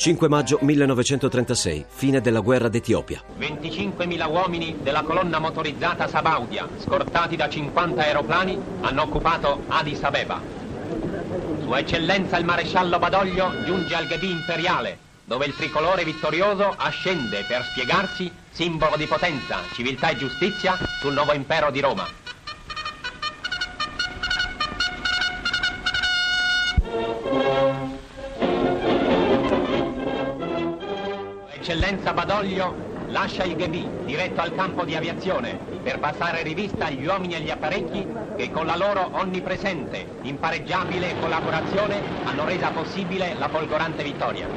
5 maggio 1936, fine della guerra d'Etiopia. 25.000 uomini della colonna motorizzata Sabaudia, scortati da 50 aeroplani, hanno occupato Addis Abeba. Sua Eccellenza il maresciallo Badoglio giunge al Ghedi imperiale, dove il tricolore vittorioso ascende per spiegarsi simbolo di potenza, civiltà e giustizia sul nuovo impero di Roma. Eccellenza Badoglio lascia il Ghebì diretto al campo di aviazione per passare rivista agli uomini e agli apparecchi che con la loro onnipresente, impareggiabile collaborazione hanno resa possibile la folgorante vittoria.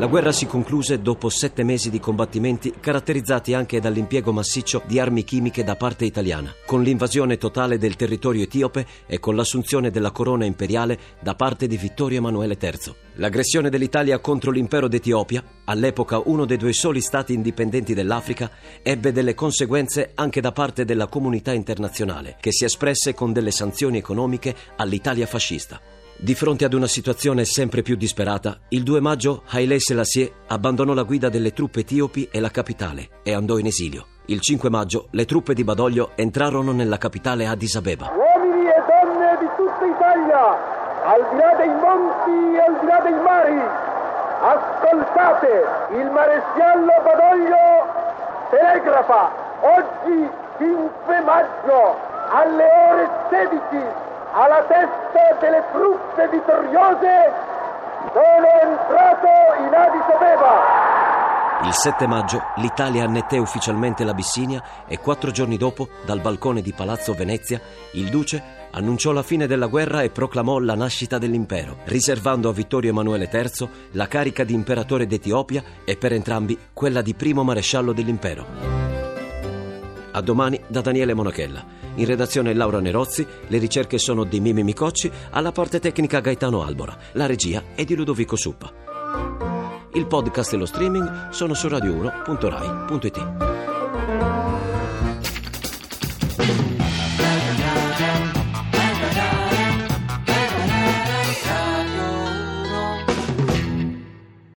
La guerra si concluse dopo sette mesi di combattimenti caratterizzati anche dall'impiego massiccio di armi chimiche da parte italiana, con l'invasione totale del territorio etiope e con l'assunzione della corona imperiale da parte di Vittorio Emanuele III. L'aggressione dell'Italia contro l'impero d'Etiopia, all'epoca uno dei due soli stati indipendenti dell'Africa, ebbe delle conseguenze anche da parte della comunità internazionale, che si espresse con delle sanzioni economiche all'Italia fascista. Di fronte ad una situazione sempre più disperata, il 2 maggio Haile Selassie abbandonò la guida delle truppe etiopi e la capitale e andò in esilio. Il 5 maggio le truppe di Badoglio entrarono nella capitale Addis Abeba. Uomini e donne di tutta Italia, al di là dei monti e al di là dei mari, ascoltate, il maresciallo Badoglio telegrafa oggi 5 maggio alle ore 16 alla testa delle truppe vittoriose, sono entrato in Addis Abeba. Il 7 maggio l'Italia annetté ufficialmente l'Abissinia e quattro giorni dopo, dal balcone di Palazzo Venezia, il duce annunciò la fine della guerra e proclamò la nascita dell'impero, riservando a Vittorio Emanuele III la carica di imperatore d'Etiopia e per entrambi quella di primo maresciallo dell'impero. A domani da Daniele Monachella. In redazione Laura Nerozzi, le ricerche sono di Mimi Micocci, alla parte tecnica Gaetano Albora, la regia è di Ludovico Suppa. Il podcast e lo streaming sono su radio1.rai.it.